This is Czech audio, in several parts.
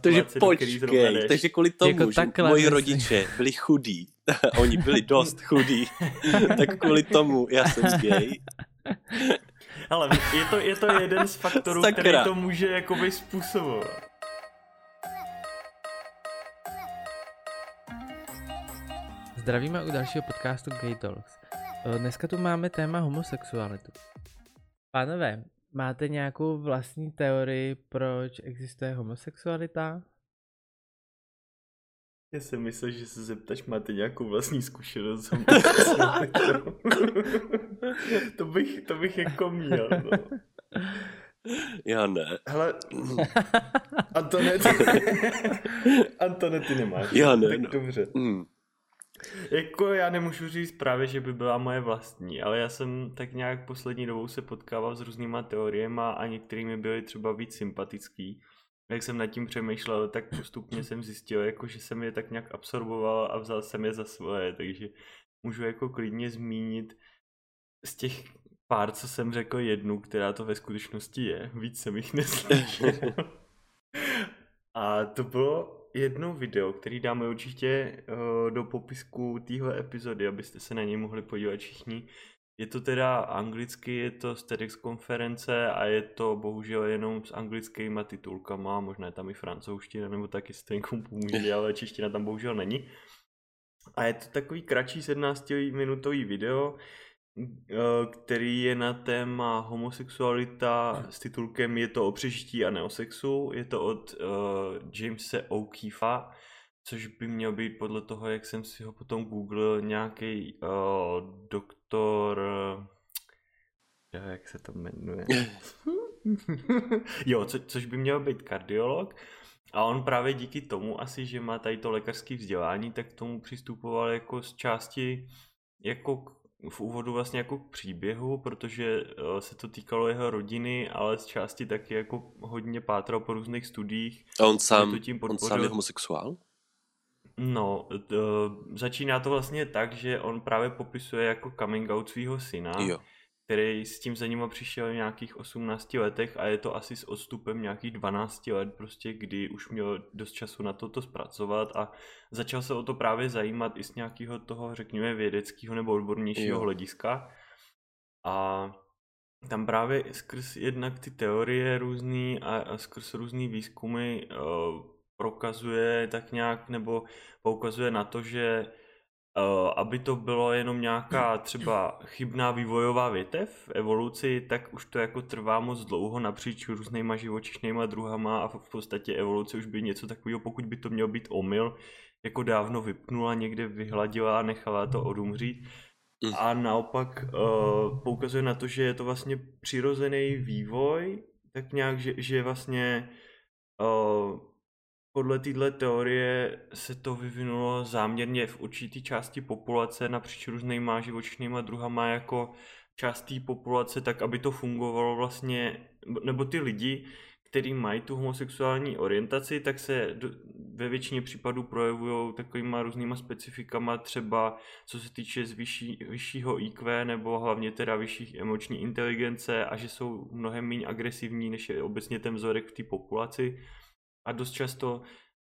Takže počkej, takže kvůli tomu, jako že moji rodiče byli chudí, oni byli dost chudí, tak kvůli tomu já jsem gay. Ale je to, je to jeden z faktorů, Sakra. který to může jakoby způsobovat. Zdravíme u dalšího podcastu Gay Talks. Dneska tu máme téma homosexualitu. Pánové, máte nějakou vlastní teorii, proč existuje homosexualita? Já jsem myslel, že se zeptáš, máte nějakou vlastní zkušenost s to, bych, to bych jako měl, no. Já ne. Hele, Antone, Antone, ty nemáš. Já ne. Tak no. dobře. Mm. Jako já nemůžu říct právě, že by byla moje vlastní, ale já jsem tak nějak poslední dobou se potkával s různýma teoriemi a některými byly třeba víc sympatický. Jak jsem nad tím přemýšlel, tak postupně jsem zjistil, jako, že jsem je tak nějak absorboval a vzal jsem je za svoje, takže můžu jako klidně zmínit z těch pár, co jsem řekl jednu, která to ve skutečnosti je. Víc jsem jich neslyšel. a to bylo jedno video, který dáme určitě uh, do popisku téhle epizody, abyste se na něj mohli podívat všichni. Je to teda anglicky, je to z TEDx konference a je to bohužel jenom s anglickýma titulkama, možná je tam i francouzština, nebo taky s někomu pomůže, ale čeština tam bohužel není. A je to takový kratší 17 minutový video, Eh, který je na téma homosexualita s titulkem Je to o přežití a neosexu. Je to od uh, Jamese O'Keefa, což by měl být podle toho, jak jsem si ho potom googlil, nějaký uh, doktor... Uh, jak se to jmenuje? jo, co, což by měl být kardiolog. A on právě díky tomu asi, že má tady to lékařské vzdělání, tak k tomu přistupoval jako z části jako v úvodu vlastně jako k příběhu, protože eh, se to týkalo jeho rodiny, ale z části taky jako hodně pátral po různých studiích. A on sám, to tím on sám je homosexuál? No, to, začíná to vlastně tak, že on právě popisuje jako coming out svého syna. Jo který s tím za nima přišel v nějakých 18 letech a je to asi s odstupem nějakých 12 let, prostě kdy už měl dost času na toto zpracovat a začal se o to právě zajímat i z nějakého toho, řekněme, vědeckého nebo odbornějšího jo. hlediska. A tam právě skrz jednak ty teorie různý a, a skrz různý výzkumy uh, prokazuje tak nějak nebo poukazuje na to, že aby to bylo jenom nějaká třeba chybná vývojová větev v evoluci, tak už to jako trvá moc dlouho napříč různýma živočišnýma druhama a v podstatě evoluce už by něco takového, pokud by to měl být omyl, jako dávno vypnula, někde vyhladila a nechala to odumřít. Mm. A naopak uh, poukazuje na to, že je to vlastně přirozený vývoj, tak nějak, že, že vlastně uh, podle téhle teorie se to vyvinulo záměrně v určitý části populace napříč různýma živočišnýma druhama jako část té populace, tak aby to fungovalo vlastně, nebo ty lidi, který mají tu homosexuální orientaci, tak se do, ve většině případů projevují takovýma různýma specifikama, třeba co se týče z vyšší, vyššího IQ nebo hlavně teda vyšších emoční inteligence a že jsou mnohem méně agresivní, než je obecně ten vzorek v té populaci. A dost často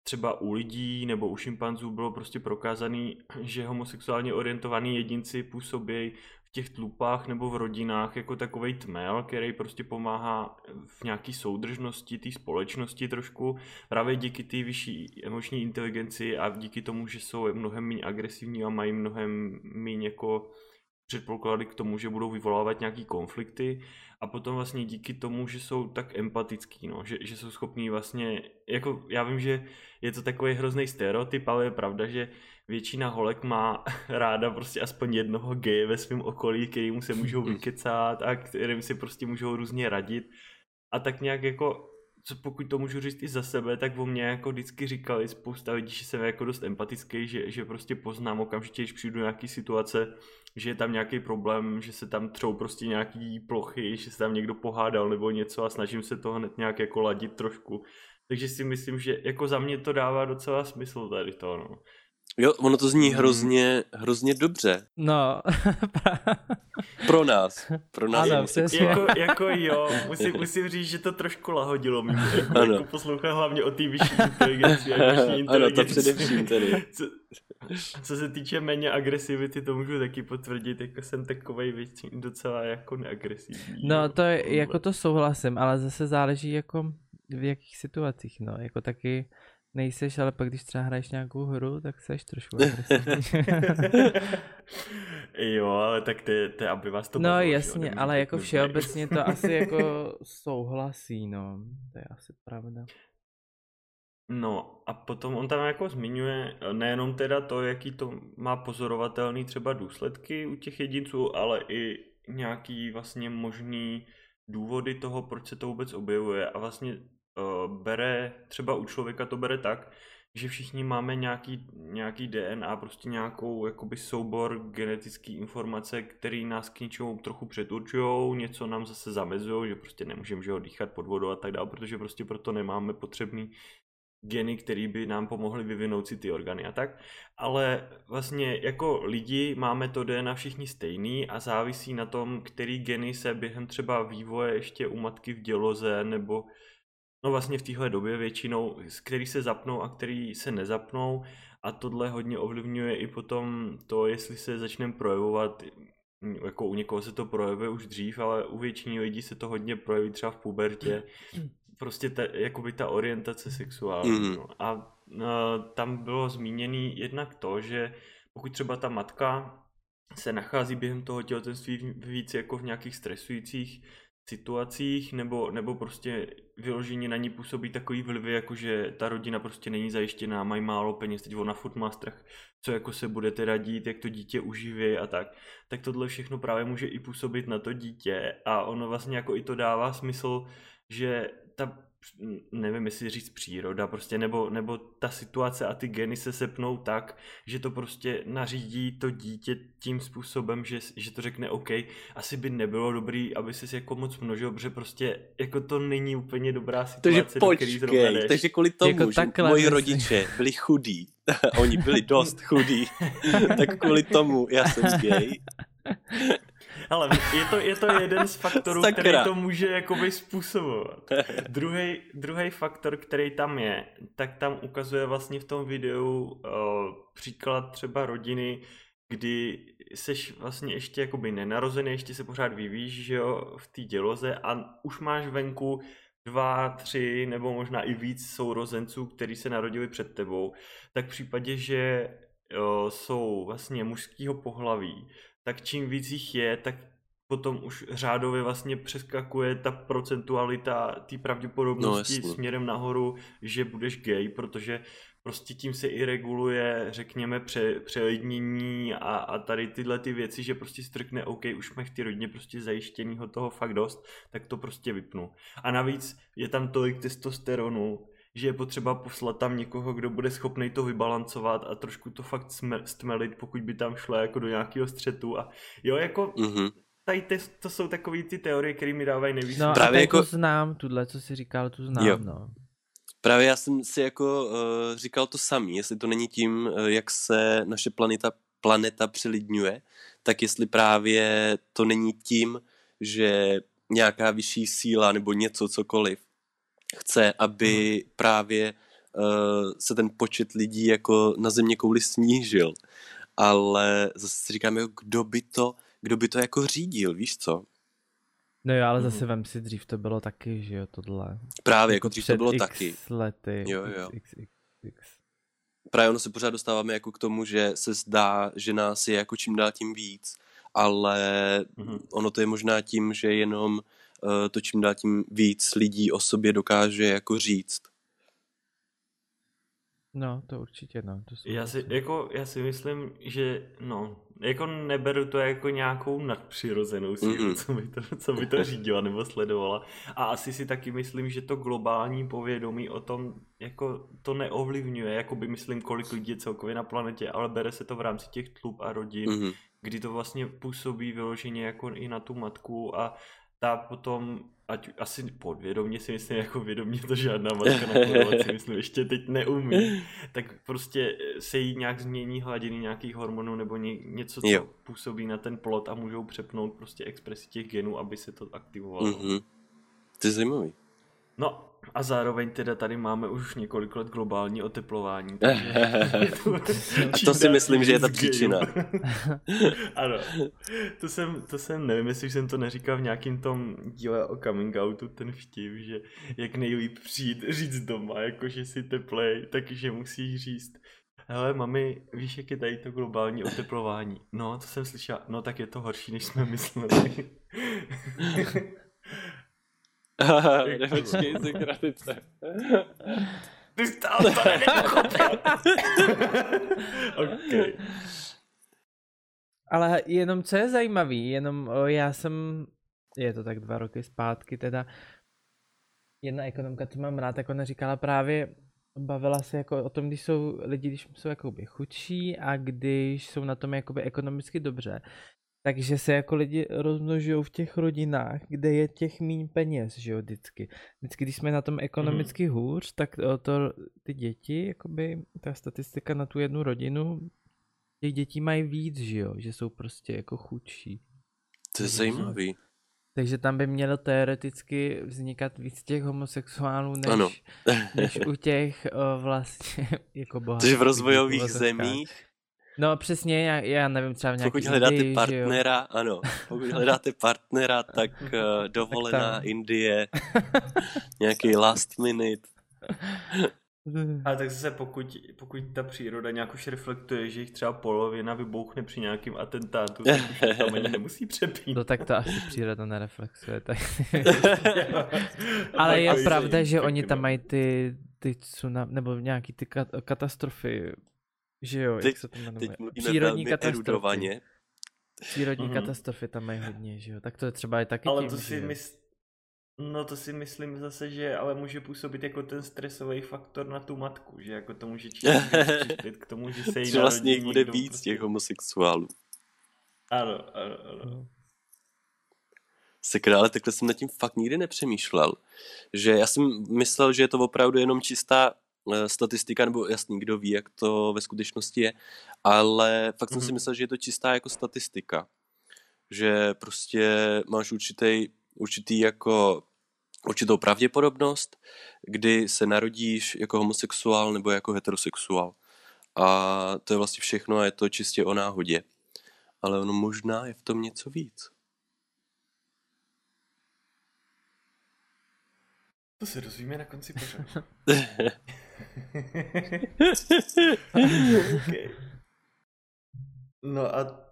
třeba u lidí nebo u šimpanzů bylo prostě prokázaný, že homosexuálně orientovaní jedinci působí v těch tlupách nebo v rodinách jako takový tmel, který prostě pomáhá v nějaký soudržnosti té společnosti trošku, právě díky té vyšší emoční inteligenci a díky tomu, že jsou mnohem méně agresivní a mají mnohem méně jako předpoklady k tomu, že budou vyvolávat nějaký konflikty a potom vlastně díky tomu, že jsou tak empatický, no, že, že jsou schopní vlastně, jako já vím, že je to takový hrozný stereotyp, ale je pravda, že většina holek má ráda prostě aspoň jednoho geje ve svém okolí, kterým se můžou vykecat a kterým si prostě můžou různě radit. A tak nějak jako co pokud to můžu říct i za sebe, tak o mě jako vždycky říkali spousta lidí, že jsem jako dost empatický, že, že prostě poznám okamžitě, když přijdu do nějaký situace, že je tam nějaký problém, že se tam třou prostě nějaký plochy, že se tam někdo pohádal nebo něco a snažím se to hned nějak jako ladit trošku. Takže si myslím, že jako za mě to dává docela smysl tady to, no. Jo, ono to zní hmm. hrozně, hrozně dobře. No. pro nás. Pro nás. Ano, jako, jako jo, musím, musím říct, že to trošku lahodilo mě. Jako, ano. jako poslouchám hlavně o té vyšší inteligenci a vyšší inteligenci. Ano, to především tedy. Co, co se týče méně agresivity, to můžu taky potvrdit, jako jsem takovej větší, docela jako neagresivní. No to je, jako to souhlasím, ale zase záleží jako v jakých situacích, no, jako taky nejseš, ale pak když třeba hraješ nějakou hru, tak seš trošku agresivní. jo, ale tak to je aby vás to No bavilo, jasně, ale jako všeobecně to asi jako souhlasí, no, to je asi pravda. No a potom on tam jako zmiňuje nejenom teda to, jaký to má pozorovatelný třeba důsledky u těch jedinců, ale i nějaký vlastně možný důvody toho, proč se to vůbec objevuje a vlastně bere, třeba u člověka to bere tak, že všichni máme nějaký, nějaký DNA, prostě nějakou jakoby soubor genetické informace, který nás k něčemu trochu předurčují, něco nám zase zamezují, že prostě nemůžeme že ho dýchat pod vodou a tak dále, protože prostě proto nemáme potřebný geny, které by nám pomohly vyvinout si ty orgány a tak. Ale vlastně jako lidi máme to DNA všichni stejný a závisí na tom, který geny se během třeba vývoje ještě u matky v děloze nebo no vlastně v téhle době většinou, který se zapnou a který se nezapnou a tohle hodně ovlivňuje i potom to, jestli se začneme projevovat jako u někoho se to projevuje už dřív, ale u většiny lidí se to hodně projeví třeba v pubertě prostě ta, jakoby ta orientace sexuální. Mm. No. A no, tam bylo zmíněný jednak to, že pokud třeba ta matka se nachází během toho těhotenství víc jako v nějakých stresujících situacích, nebo, nebo prostě vyloženě na ní působí takový vlivy, jako že ta rodina prostě není zajištěná, mají málo peněz, teď ona furt má strach, co jako se bude teda dít, jak to dítě uživí a tak, tak tohle všechno právě může i působit na to dítě a ono vlastně jako i to dává smysl, že ta nevím, jestli říct příroda, prostě, nebo, nebo ta situace a ty geny se sepnou tak, že to prostě nařídí to dítě tím způsobem, že, že to řekne OK, asi by nebylo dobrý, aby se jako moc množil, protože prostě jako to není úplně dobrá situace, takže počkej, takže kvůli tomu, jako že moji myslím. rodiče byli chudí, oni byli dost chudí, tak kvůli tomu já jsem gay. Ale je to, je to jeden z faktorů, Sakra. který to může jakoby způsobovat. Druhý faktor, který tam je, tak tam ukazuje vlastně v tom videu uh, příklad třeba rodiny, kdy seš vlastně ještě jakoby nenarozený, ještě se pořád vyvíjíš, že jo, v té děloze a už máš venku dva, tři nebo možná i víc sourozenců, kteří se narodili před tebou, tak v případě, že jo, jsou vlastně mužského pohlaví, tak čím víc jich je, tak potom už řádově vlastně přeskakuje ta procentualita té pravděpodobnosti no, směrem nahoru, že budeš gay, protože prostě tím se i reguluje, řekněme, pře, přelidnění a, a tady tyhle ty věci, že prostě strkne, OK, už jsme v té rodině prostě zajištěnýho toho fakt dost, tak to prostě vypnu. A navíc je tam tolik testosteronu, že je potřeba poslat tam někoho, kdo bude schopný to vybalancovat a trošku to fakt stmelit, pokud by tam šlo jako do nějakého střetu a jo, jako mm-hmm. tady te, to jsou takové ty teorie, které mi dávají nejvíc. No Právě jako... znám, tuhle, co jsi říkal, tu znám, jo. no. Právě já jsem si jako uh, říkal to samý, jestli to není tím, uh, jak se naše planeta, planeta přelidňuje, tak jestli právě to není tím, že nějaká vyšší síla nebo něco, cokoliv, chce, aby hmm. právě uh, se ten počet lidí jako na země kouli snížil. Ale zase si říkám, jako, kdo by to, kdo by to jako řídil, víš co? No jo, ale zase mm. vem si, dřív to bylo taky, že jo, tohle. Právě, jako dřív to bylo X taky. lety. Jo, jo. X, X, X. Právě ono se pořád dostáváme jako k tomu, že se zdá, že nás je jako čím dál tím víc, ale mm-hmm. ono to je možná tím, že jenom to čím dál tím víc lidí o sobě dokáže jako říct. No, to určitě, no. To já, si, jako, já si myslím, že no, jako neberu to jako nějakou nadpřirozenou sílu, mm-hmm. co, by to, co by to řídila nebo sledovala. A asi si taky myslím, že to globální povědomí o tom, jako to neovlivňuje, jako by myslím, kolik lidí je celkově na planetě, ale bere se to v rámci těch tlup a rodin, mm-hmm. kdy to vlastně působí vyloženě jako i na tu matku a tak potom, ať asi podvědomě si myslím, jako vědomě to žádná matka na si myslím, ještě teď neumí, tak prostě se jí nějak změní hladiny nějakých hormonů nebo ně, něco, co jo. působí na ten plod a můžou přepnout prostě expresi těch genů, aby se to aktivovalo. Mm-hmm. To je zajímavý. No a zároveň teda tady máme už několik let globální oteplování. a to si myslím, že je ta příčina. ano. To jsem, to jsem, nevím, jestli jsem to neříkal v nějakým tom díle o coming outu, ten vtip, že jak nejlíp přijít říct doma, jakože si teplej, takže musíš říct hele mami, víš, jak je tady to globální oteplování? No, to jsem slyšel, no tak je to horší, než jsme mysleli. Nepočkej si kratice. Ty stále to nepochopil. okay. Ale jenom co je zajímavý, jenom o, já jsem, je to tak dva roky zpátky teda, jedna ekonomka, co mám rád, tak ona říkala právě, bavila se jako o tom, když jsou lidi, když jsou jakoby chudší a když jsou na tom jakoby ekonomicky dobře, takže se jako lidi rozmnožují v těch rodinách, kde je těch míň peněz, že jo, vždycky. Vždycky, když jsme na tom ekonomicky mm. hůř, tak to, to, ty děti, jakoby ta statistika na tu jednu rodinu, těch dětí mají víc, že jo, že jsou prostě jako chudší. To je zajímavý. Takže tam by mělo teoreticky vznikat víc těch homosexuálů, než, ano. než u těch o, vlastně jako bohatých. Takže v rozvojových zemích No přesně, já, já nevím, třeba nějaký Pokud hledáte Indii, partnera, ano, pokud hledáte partnera, tak uh, dovolená tak Indie, nějaký last minute. Ale tak zase pokud, pokud ta příroda nějak už reflektuje, že jich třeba polovina vybouchne při nějakém atentátu, tak už tam ani nemusí přepít. No tak to asi příroda nereflexuje. Tak... Ale je pravda, že oni tam mají ty, ty tsunami, nebo nějaký ty katastrofy že jo, teď, jak se to jmenuje? Přírodní katastrofy. Přírodní mm-hmm. katastrofy tam mají hodně, že jo. Tak to je třeba i taky Ale tím, to si mysl... No to si myslím zase, že ale může působit jako ten stresový faktor na tu matku, že jako to může přispět k tomu, že se jí Že vlastně jich bude víc prostě... těch homosexuálů. Ano, ano, ano. No. Sekra, ale takhle jsem nad tím fakt nikdy nepřemýšlel. Že já jsem myslel, že je to opravdu jenom čistá statistika, nebo jasný, kdo ví, jak to ve skutečnosti je, ale fakt jsem mm-hmm. si mhm. myslel, že je to čistá jako statistika. Že prostě máš určitý, určitý jako určitou pravděpodobnost, kdy se narodíš jako homosexuál nebo jako heterosexuál. A to je vlastně všechno a je to čistě o náhodě. Ale ono možná je v tom něco víc. To se dozvíme na konci pořadu. No a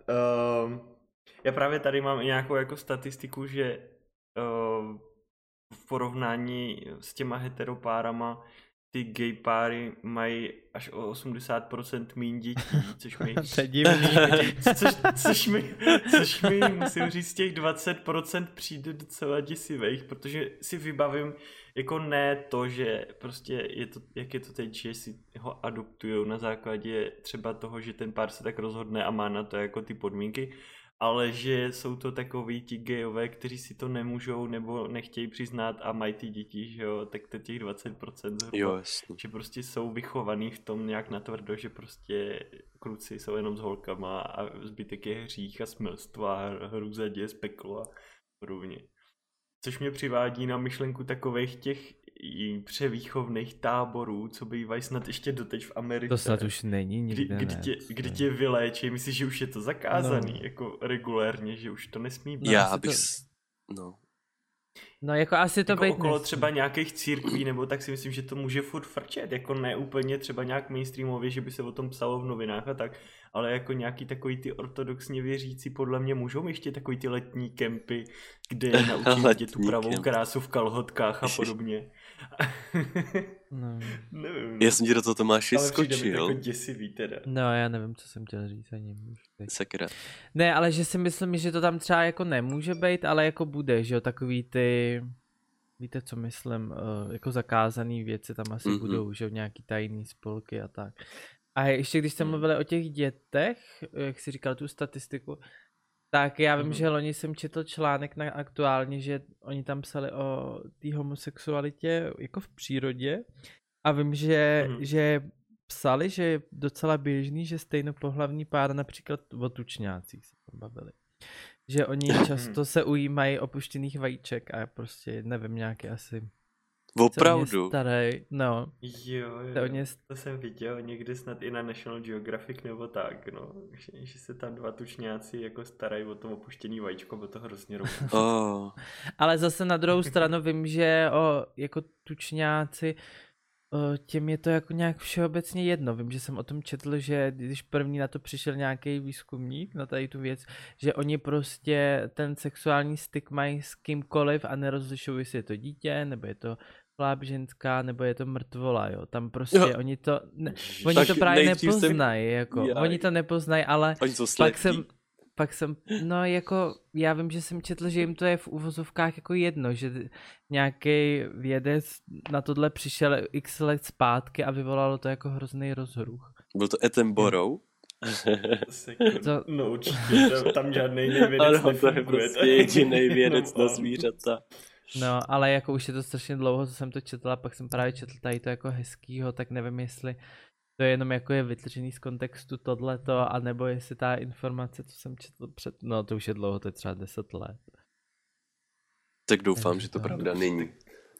um, já právě tady mám nějakou jako statistiku, že uh, v porovnání s těma heteropárama ty gay páry mají až o 80% méně dětí, což mi... což, což, mi, což mi, musím říct, těch 20% přijde docela děsivých, protože si vybavím jako ne to, že prostě je to, jak je to teď, že si ho adoptují na základě třeba toho, že ten pár se tak rozhodne a má na to jako ty podmínky, ale že jsou to takový ti gejové, kteří si to nemůžou nebo nechtějí přiznat a mají ty děti, že jo, tak to těch 20% zhruba, jo, jasný. že prostě jsou vychovaný v tom nějak natvrdo, že prostě kluci jsou jenom s holkama a zbytek je hřích a smilstva, hrůza, děs, peklo a podobně. Což mě přivádí na myšlenku takových těch převýchovných táborů, co bývají snad ještě doteď v Americe. To snad už není nikde, kdy, kdy, tě, kdy tě vyléčí, myslíš, že už je to zakázaný, no. jako regulérně, že už to nesmí být. Já bych, to... no. No jako asi to jako být okolo nesmí. třeba nějakých církví, nebo tak si myslím, že to může furt frčet, jako ne úplně třeba nějak mainstreamově, že by se o tom psalo v novinách a tak, ale jako nějaký takový ty ortodoxně věřící podle mě můžou ještě takový ty letní kempy, kde naučí tu pravou kemp. krásu v kalhotkách a podobně. no. nevím. Já jsem ti do toho Tomáši ale skočil. Ale děsivý teda. No já nevím, co jsem chtěl říct ani. Sakra. Ne, ale že si myslím, že to tam třeba jako nemůže být, ale jako bude, že jo, takový ty víte, co myslím, uh, jako zakázané věci tam asi mm-hmm. budou, že nějaký tajný spolky a tak. A ještě když jste mm. mluvili o těch dětech, jak jsi říkal tu statistiku, Tak já vím, mm. že loni jsem četl článek na aktuálně, že oni tam psali o té homosexualitě jako v přírodě a vím, že, mm. že psali, že je docela běžný, že stejnopohlavní pár například o tučňácích se tam bavili. Že oni často se ujímají opuštěných vajíček a prostě nevím, nějaké asi Opravdu? Starý, no. Jo, jo, to, mě... to jsem viděl někdy snad i na National Geographic nebo tak, no. Že, že se tam dva tučňáci jako starají o tom opuštěný vajíčko, bo to hrozně oh. Ale zase na druhou stranu vím, že o, jako tučňáci těm je to jako nějak všeobecně jedno. Vím, že jsem o tom četl, že když první na to přišel nějaký výzkumník na tady tu věc, že oni prostě ten sexuální styk mají s kýmkoliv a nerozlišují, jestli je to dítě, nebo je to chlap, ženská, nebo je to mrtvola, jo. Tam prostě jo. oni to, ne, oni tak to právě nepoznají, jsem... jako. Jaj. Oni to nepoznají, ale oni pak jsem, pak jsem, no jako, já vím, že jsem četl, že jim to je v uvozovkách jako jedno, že nějaký vědec na tohle přišel x let zpátky a vyvolalo to jako hrozný rozruch. Byl to Attenborough? to... No určitě, tam, žádný jiný vědec ano, to je prostě jediný vědec no, na zvířata. No, ale jako už je to strašně dlouho, co jsem to četl a pak jsem právě četl tady to jako hezkýho, tak nevím, jestli to je jenom jako je vytržený z kontextu tohleto, anebo jestli ta informace, co jsem četl před, no to už je dlouho, to je třeba 10 let. Tak doufám, Takže že to, to pravda není.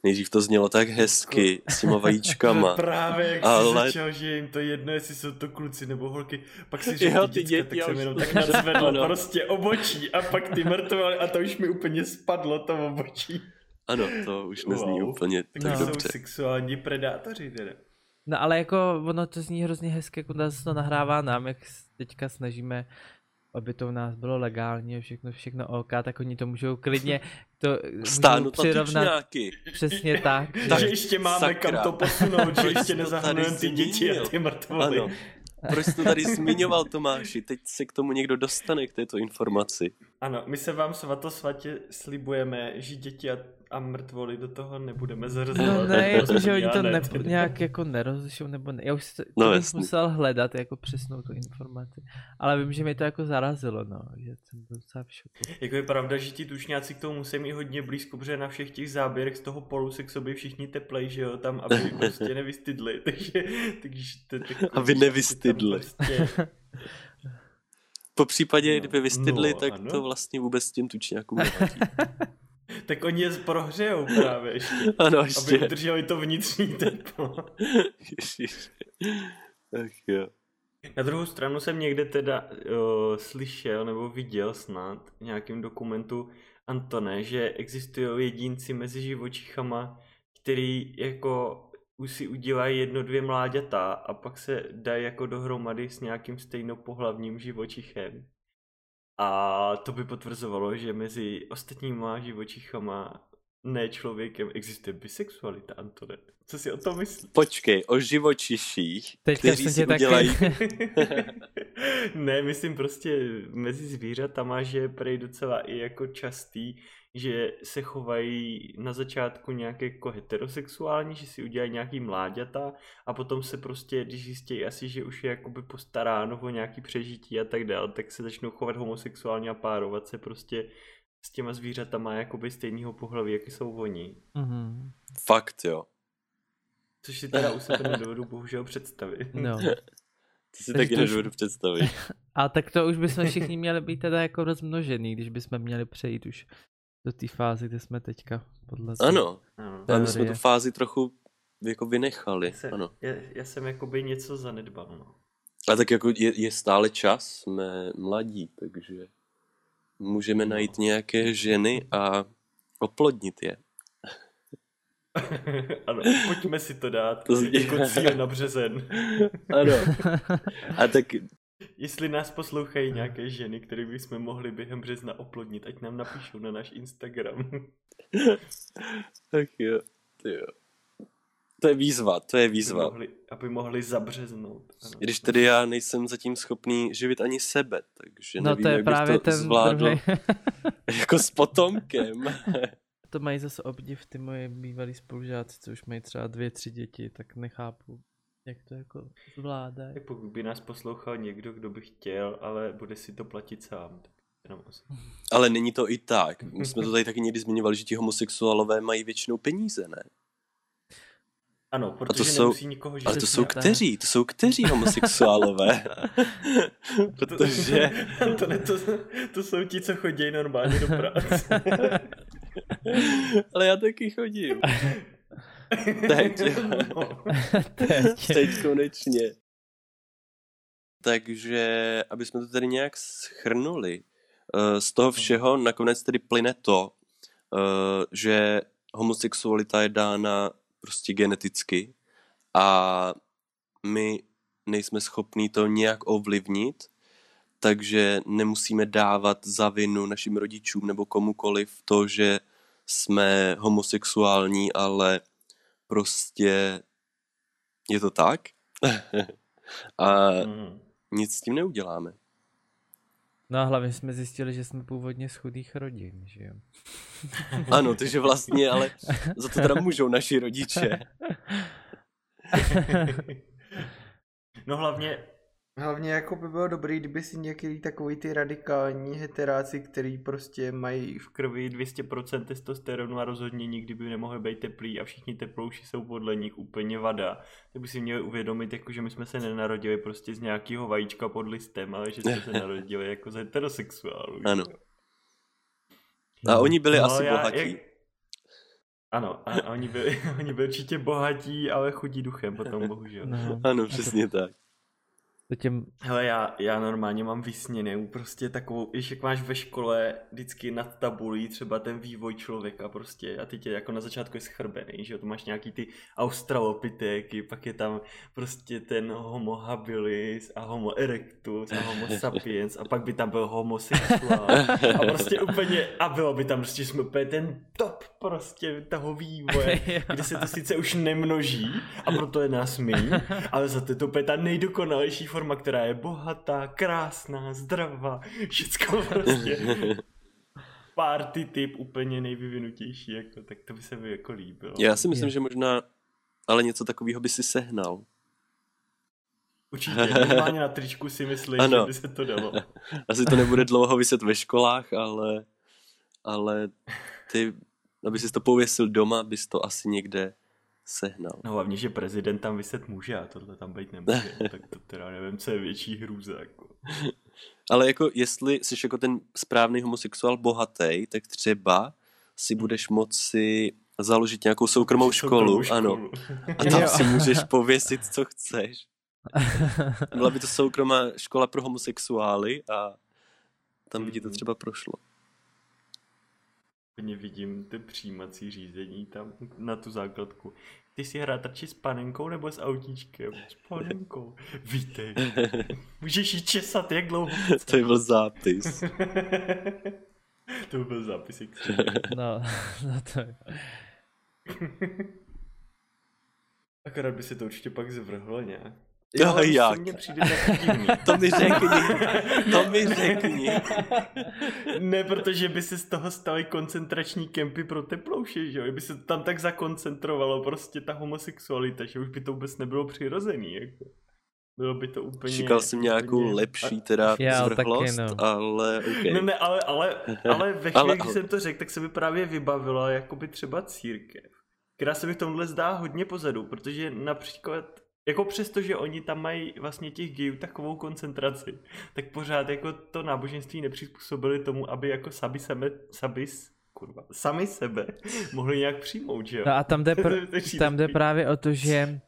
Nejdřív to znělo tak hezky s těma vajíčkama. Právě jak ale... jsi začal, že jim to jedno, jestli jsou to kluci nebo holky, pak si řekl ty děcka, tak jsem jenom tak nadzvedl no. prostě obočí a pak ty mrtvali a to už mi úplně spadlo to obočí. Ano, to už nezní wow. úplně tak, tak no. dobře. jsou sexuální predátoři teda. No ale jako ono to zní hrozně hezky, jako se to nahrává nám, jak teďka snažíme aby to u nás bylo legálně, všechno, všechno OK, tak oni to můžou klidně to Stánu přirovnat. Přesně tak. tak že ještě máme sakra. kam to posunout, že ještě nezahrnujeme ty děti a ty mrtvoly. Ano. Proč to tady zmiňoval Tomáši? Teď se k tomu někdo dostane, k této informaci. Ano, my se vám svatosvatě slibujeme, že děti a a mrtvoly do toho nebudeme zařazovat. No ne, že oni to ne, nějak jako nerozlišou, nebo ne. Já už to, no, bych musel hledat jako přesnou tu informaci. Ale vím, že mi to jako zarazilo, no, že jsem byl docela v šoku. Jako je pravda, že ti tušňáci k tomu musí mít hodně blízko, protože na všech těch záběrech z toho polu se k sobě všichni teplej, že jo, tam, aby prostě nevystydli, takže, takže to, tak, aby nevystydli. Prostě... Po případě, no, kdyby vystydli, no, tak ano. to vlastně vůbec s tím tučňákům nevadí. Tak oni je prohřejou právě ještě. Ano, ještě. Aby udrželi to vnitřní teplo. Ach jo. Na druhou stranu jsem někde teda uh, slyšel nebo viděl snad v nějakém dokumentu Antone, že existují jedinci mezi živočichama, který jako už si udělají jedno, dvě mláďata a pak se dají jako dohromady s nějakým stejnopohlavním živočichem. A to by potvrzovalo, že mezi ostatníma živočichama ne člověkem existuje bisexualita, Antone. Co si o tom myslíš? Počkej, o živočiších, Teďka kteří si udělají... ne, myslím prostě mezi zvířatama, že je prej docela i jako častý, že se chovají na začátku nějak jako heterosexuální, že si udělají nějaký mláďata a potom se prostě, když zjistí asi, že už je jakoby postaráno o nějaký přežití a tak dále, tak se začnou chovat homosexuálně a párovat se prostě s těma zvířatama jakoby stejného pohlaví, jaký jsou oni. Mm-hmm. Fakt jo. Což si teda u sebe nedovedu bohužel představit. No. To si taky nedovedu představit. A tak to už bychom všichni měli být teda jako rozmnožený, když bychom měli přejít už do té fáze, kde jsme teďka. Podle ano, ale my jsme tu fázi trochu jako vynechali. Já jsem, ano. Já, já jsem jakoby něco zanedbal. No. A tak jako je, je stále čas, jsme mladí, takže můžeme no. najít nějaké ženy a oplodnit je. ano, pojďme si to dát to jako cíl na březen. ano. A tak Jestli nás poslouchají nějaké ženy, které bychom mohli během března oplodnit, ať nám napíšou na náš Instagram. tak jo, to jo. To je výzva, to je výzva. Aby mohli, aby mohli zabřeznout. Ano. Když tedy já nejsem zatím schopný živit ani sebe, takže no nevím, to je jak právě bych to ten zvládl jako s potomkem. to mají zase obdiv ty moje bývalí spolužáci, co už mají třeba dvě, tři děti, tak nechápu, jak to jako zvládá. Tak pokud by nás poslouchal někdo, kdo by chtěl, ale bude si to platit sám. Tak Ale není to i tak. My jsme to tady taky někdy zmiňovali, že ti homosexuálové mají většinou peníze, ne? Ano, protože a to jsou, nikoho Ale to jsou kteří? To jsou kteří homosexuálové? protože... to, ne, to, to jsou ti, co chodí normálně do práce. ale já taky chodím. Teď, Teď. Teď konečně. Takže, aby jsme to tady nějak schrnuli, eh, z toho všeho nakonec tedy plyne to, eh, že homosexualita je dána prostě geneticky a my nejsme schopní to nějak ovlivnit, takže nemusíme dávat za vinu našim rodičům nebo komukoliv to, že jsme homosexuální, ale prostě je to tak a mm. nic s tím neuděláme. No a hlavně jsme zjistili, že jsme původně z chudých rodin, že jo? ano, takže vlastně, ale za to teda můžou naši rodiče. no hlavně Hlavně jako by bylo dobrý, kdyby si některý takový ty radikální heteráci, který prostě mají v krvi 200% testosteronu a rozhodně nikdy by nemohli být teplí a všichni teplouši jsou podle nich úplně vada, tak by si měli uvědomit, jako, že my jsme se nenarodili prostě z nějakého vajíčka pod listem, ale že jsme se narodili jako z heterosexuálů. Ano. A oni byli no, asi já, bohatí. Jak... Ano, a, a oni, byli, oni byli určitě bohatí, ale chudí duchem potom, bohužel. No. Ano, přesně tak. To těm... Hele, já, já normálně mám vysněnou prostě takovou, když jak máš ve škole vždycky nad tabulí třeba ten vývoj člověka prostě a ty tě jako na začátku je schrbený, že jo, to máš nějaký ty australopitéky, pak je tam prostě ten homo habilis a homo erectus a homo sapiens a pak by tam byl homosexuál a prostě úplně, a bylo by tam prostě jsme úplně ten top prostě toho vývoje, kde se to sice už nemnoží a proto je nás méně, ale za to je to úplně ta nejdokonalejší forma, která je bohatá, krásná, zdravá, všecko prostě. Party typ úplně nejvyvinutější, jako, tak to by se mi jako líbilo. Já si myslím, je. že možná ale něco takového by si sehnal. Určitě, normálně na tričku si myslím, ano. že by se to dalo. Asi to nebude dlouho vyset ve školách, ale, ale ty, aby si to pověsil doma, bys to asi někde sehnal. No hlavně, že prezident tam vyset může a tohle tam být nemůže, no, tak to teda nevím, co je větší hrůza. Jako. Ale jako jestli jsi jako ten správný homosexuál bohatý, tak třeba si budeš moci založit nějakou soukromou školu, školu. ano. A tam si můžeš pověsit, co chceš. Byla by to soukromá škola pro homosexuály a tam by ti to hmm. třeba prošlo úplně vidím ty přijímací řízení tam na tu základku. Ty si hrát radši s panenkou nebo s autíčkem? S panenkou. Vítej. Můžeš jí česat, jak dlouho To byl zápis. to byl zápis, jak No, no to je. Akorát by se to určitě pak zvrhlo nějak. Jo, jo jak? to mi řekni, to mi řekni. ne, protože by se z toho staly koncentrační kempy pro teplouše, že jo? By se tam tak zakoncentrovalo prostě ta homosexualita, že už by to vůbec nebylo přirozený, jako. Bylo by to úplně... Čekal jsem nějakou úplně... lepší teda Já, zvrhlost, taky, no. ale okay. Ne, ne, ale, ale, ale ve chvíli, ale, když ale... jsem to řekl, tak se mi právě vybavila jakoby třeba církev, která se mi v tomhle zdá hodně pozadu, protože například jako přesto, že oni tam mají vlastně těch gejů takovou koncentraci, tak pořád jako to náboženství nepřizpůsobili tomu, aby jako sami sebe, sabis, kurva, sami sebe mohli nějak přijmout, že jo? No a tam jde, pr- tam jde právě o to, že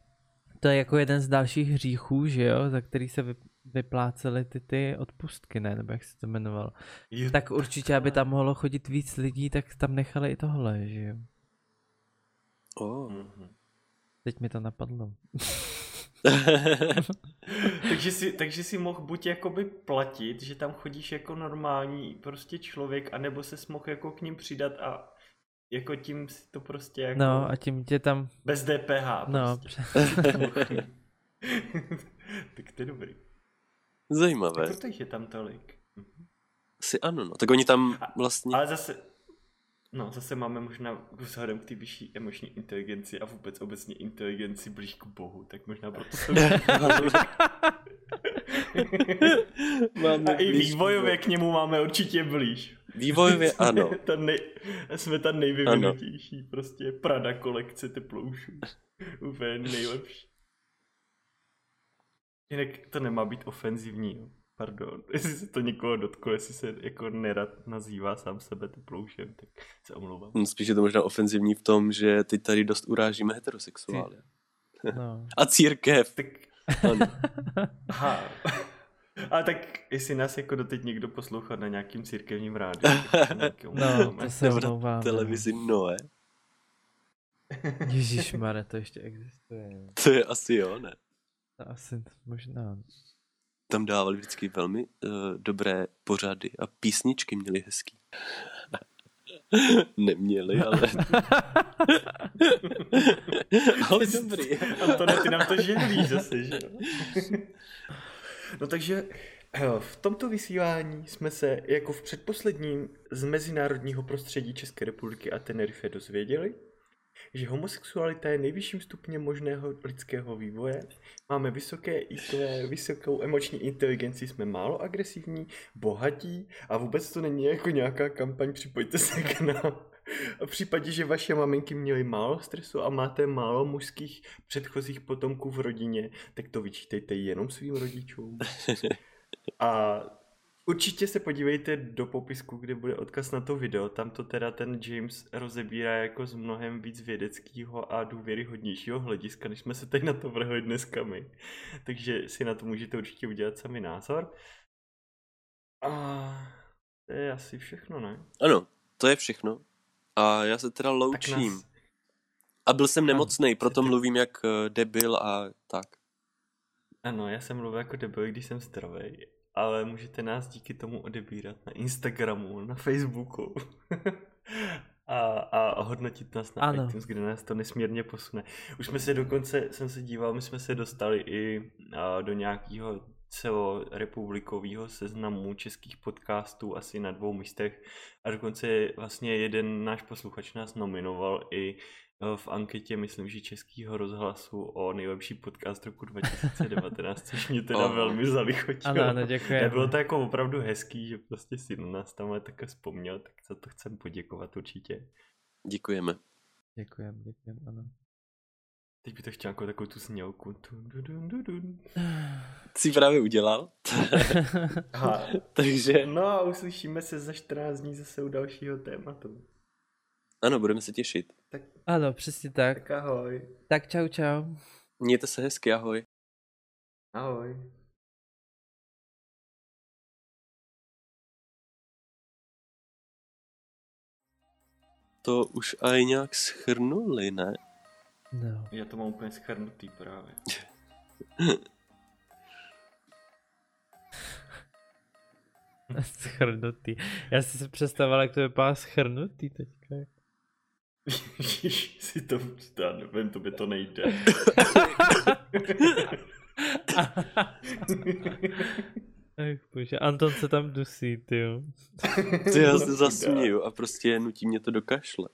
to je jako jeden z dalších hříchů, že jo, za který se vy, vyplácely ty, ty odpustky, ne, nebo jak se to jmenovalo. Je... Tak určitě, aby tam mohlo chodit víc lidí, tak tam nechali i tohle, že jo. Oh. Teď mi to napadlo. takže, si, takže si mohl buď jakoby platit, že tam chodíš jako normální prostě člověk, anebo se mohl jako k ním přidat a jako tím si to prostě jako... No a tím tě tam... Bez DPH No, prostě. tak to je dobrý. Zajímavé. Tak proto je tam tolik. Asi ano, no. Tak oni tam vlastně... Ale zase, No, zase máme možná vzhledem k té vyšší emoční inteligenci a vůbec obecně inteligenci blíž k Bohu, tak možná proto se máme a i vývojově k němu máme určitě blíž. Vývojově ano. ta nej, jsme ta nejvyvinutější, prostě Prada kolekce teploušů. Úplně nejlepší. Jinak to nemá být ofenzivní, jo. Pardon, jestli se to někoho dotklo, jestli se jako nerad nazývá sám sebe teploušem, tak se omlouvám. No, spíš je to možná ofenzivní v tom, že ty tady dost urážíme heterosexuály. No. A církev. Tak... Ano. Aha. A tak jestli nás jako doteď někdo poslouchá na nějakým církevním rádiu, no, to se omlouvám. No. televizi Noe. Ježišmare, to ještě existuje. To je asi jo, ne? To asi možná. Tam dávali vždycky velmi uh, dobré pořady a písničky měli hezký. Neměli, ale... ale dobrý. Antone, ty nám to živlíš zase, že jo? No takže eh, v tomto vysílání jsme se jako v předposledním z mezinárodního prostředí České republiky a Tenerife dozvěděli, že homosexualita je nejvyšším stupněm možného lidského vývoje. Máme vysoké IQ, vysokou emoční inteligenci, jsme málo agresivní, bohatí a vůbec to není jako nějaká kampaň, připojte se k nám. A v případě, že vaše maminky měly málo stresu a máte málo mužských předchozích potomků v rodině, tak to vyčítejte jenom svým rodičům. A Určitě se podívejte do popisku, kde bude odkaz na to video. Tam to teda ten James rozebírá jako z mnohem víc vědeckého a důvěryhodnějšího hlediska, než jsme se teď na to vrhli dneska my. Takže si na to můžete určitě udělat sami názor. A to je asi všechno, ne? Ano, to je všechno. A já se teda loučím. Nás... A byl jsem nemocný, proto mluvím jak eh, debil a tak. Ano, já jsem mluvil jako debil, když jsem zdravý ale můžete nás díky tomu odebírat na Instagramu, na Facebooku a, a hodnotit nás na ano. iTunes, kde nás to nesmírně posune. Už jsme se dokonce, jsem se díval, my jsme se dostali i a, do nějakého celorepublikového seznamu českých podcastů asi na dvou místech a dokonce vlastně jeden náš posluchač nás nominoval i v anketě, myslím, že českého rozhlasu o nejlepší podcast roku 2019, což mě teda oh. velmi zalichotilo. Ano, ano, děkuji. Bylo to jako opravdu hezký, že prostě si na nás tam také vzpomněl, tak za to chcem poděkovat určitě. Děkujeme. Děkujeme, děkujeme, ano. Teď by to chtěl jako takovou tu snělku. Jsi právě udělal. Takže... No a uslyšíme se za 14 dní zase u dalšího tématu. Ano, budeme se těšit. Tak, ano, přesně tak. Tak ahoj. Tak čau, čau. Mějte se hezky, ahoj. Ahoj. To už aj nějak schrnuli, ne? No. Já to mám úplně schrnutý právě. schrnutý. Já jsem si představoval, jak to vypadá schrnutý teďka. Si to, já nevím, to by to nejde. Ach bože, Anton se tam dusí, ty jo. Ty já se zasměju a prostě nutí mě to do kašle.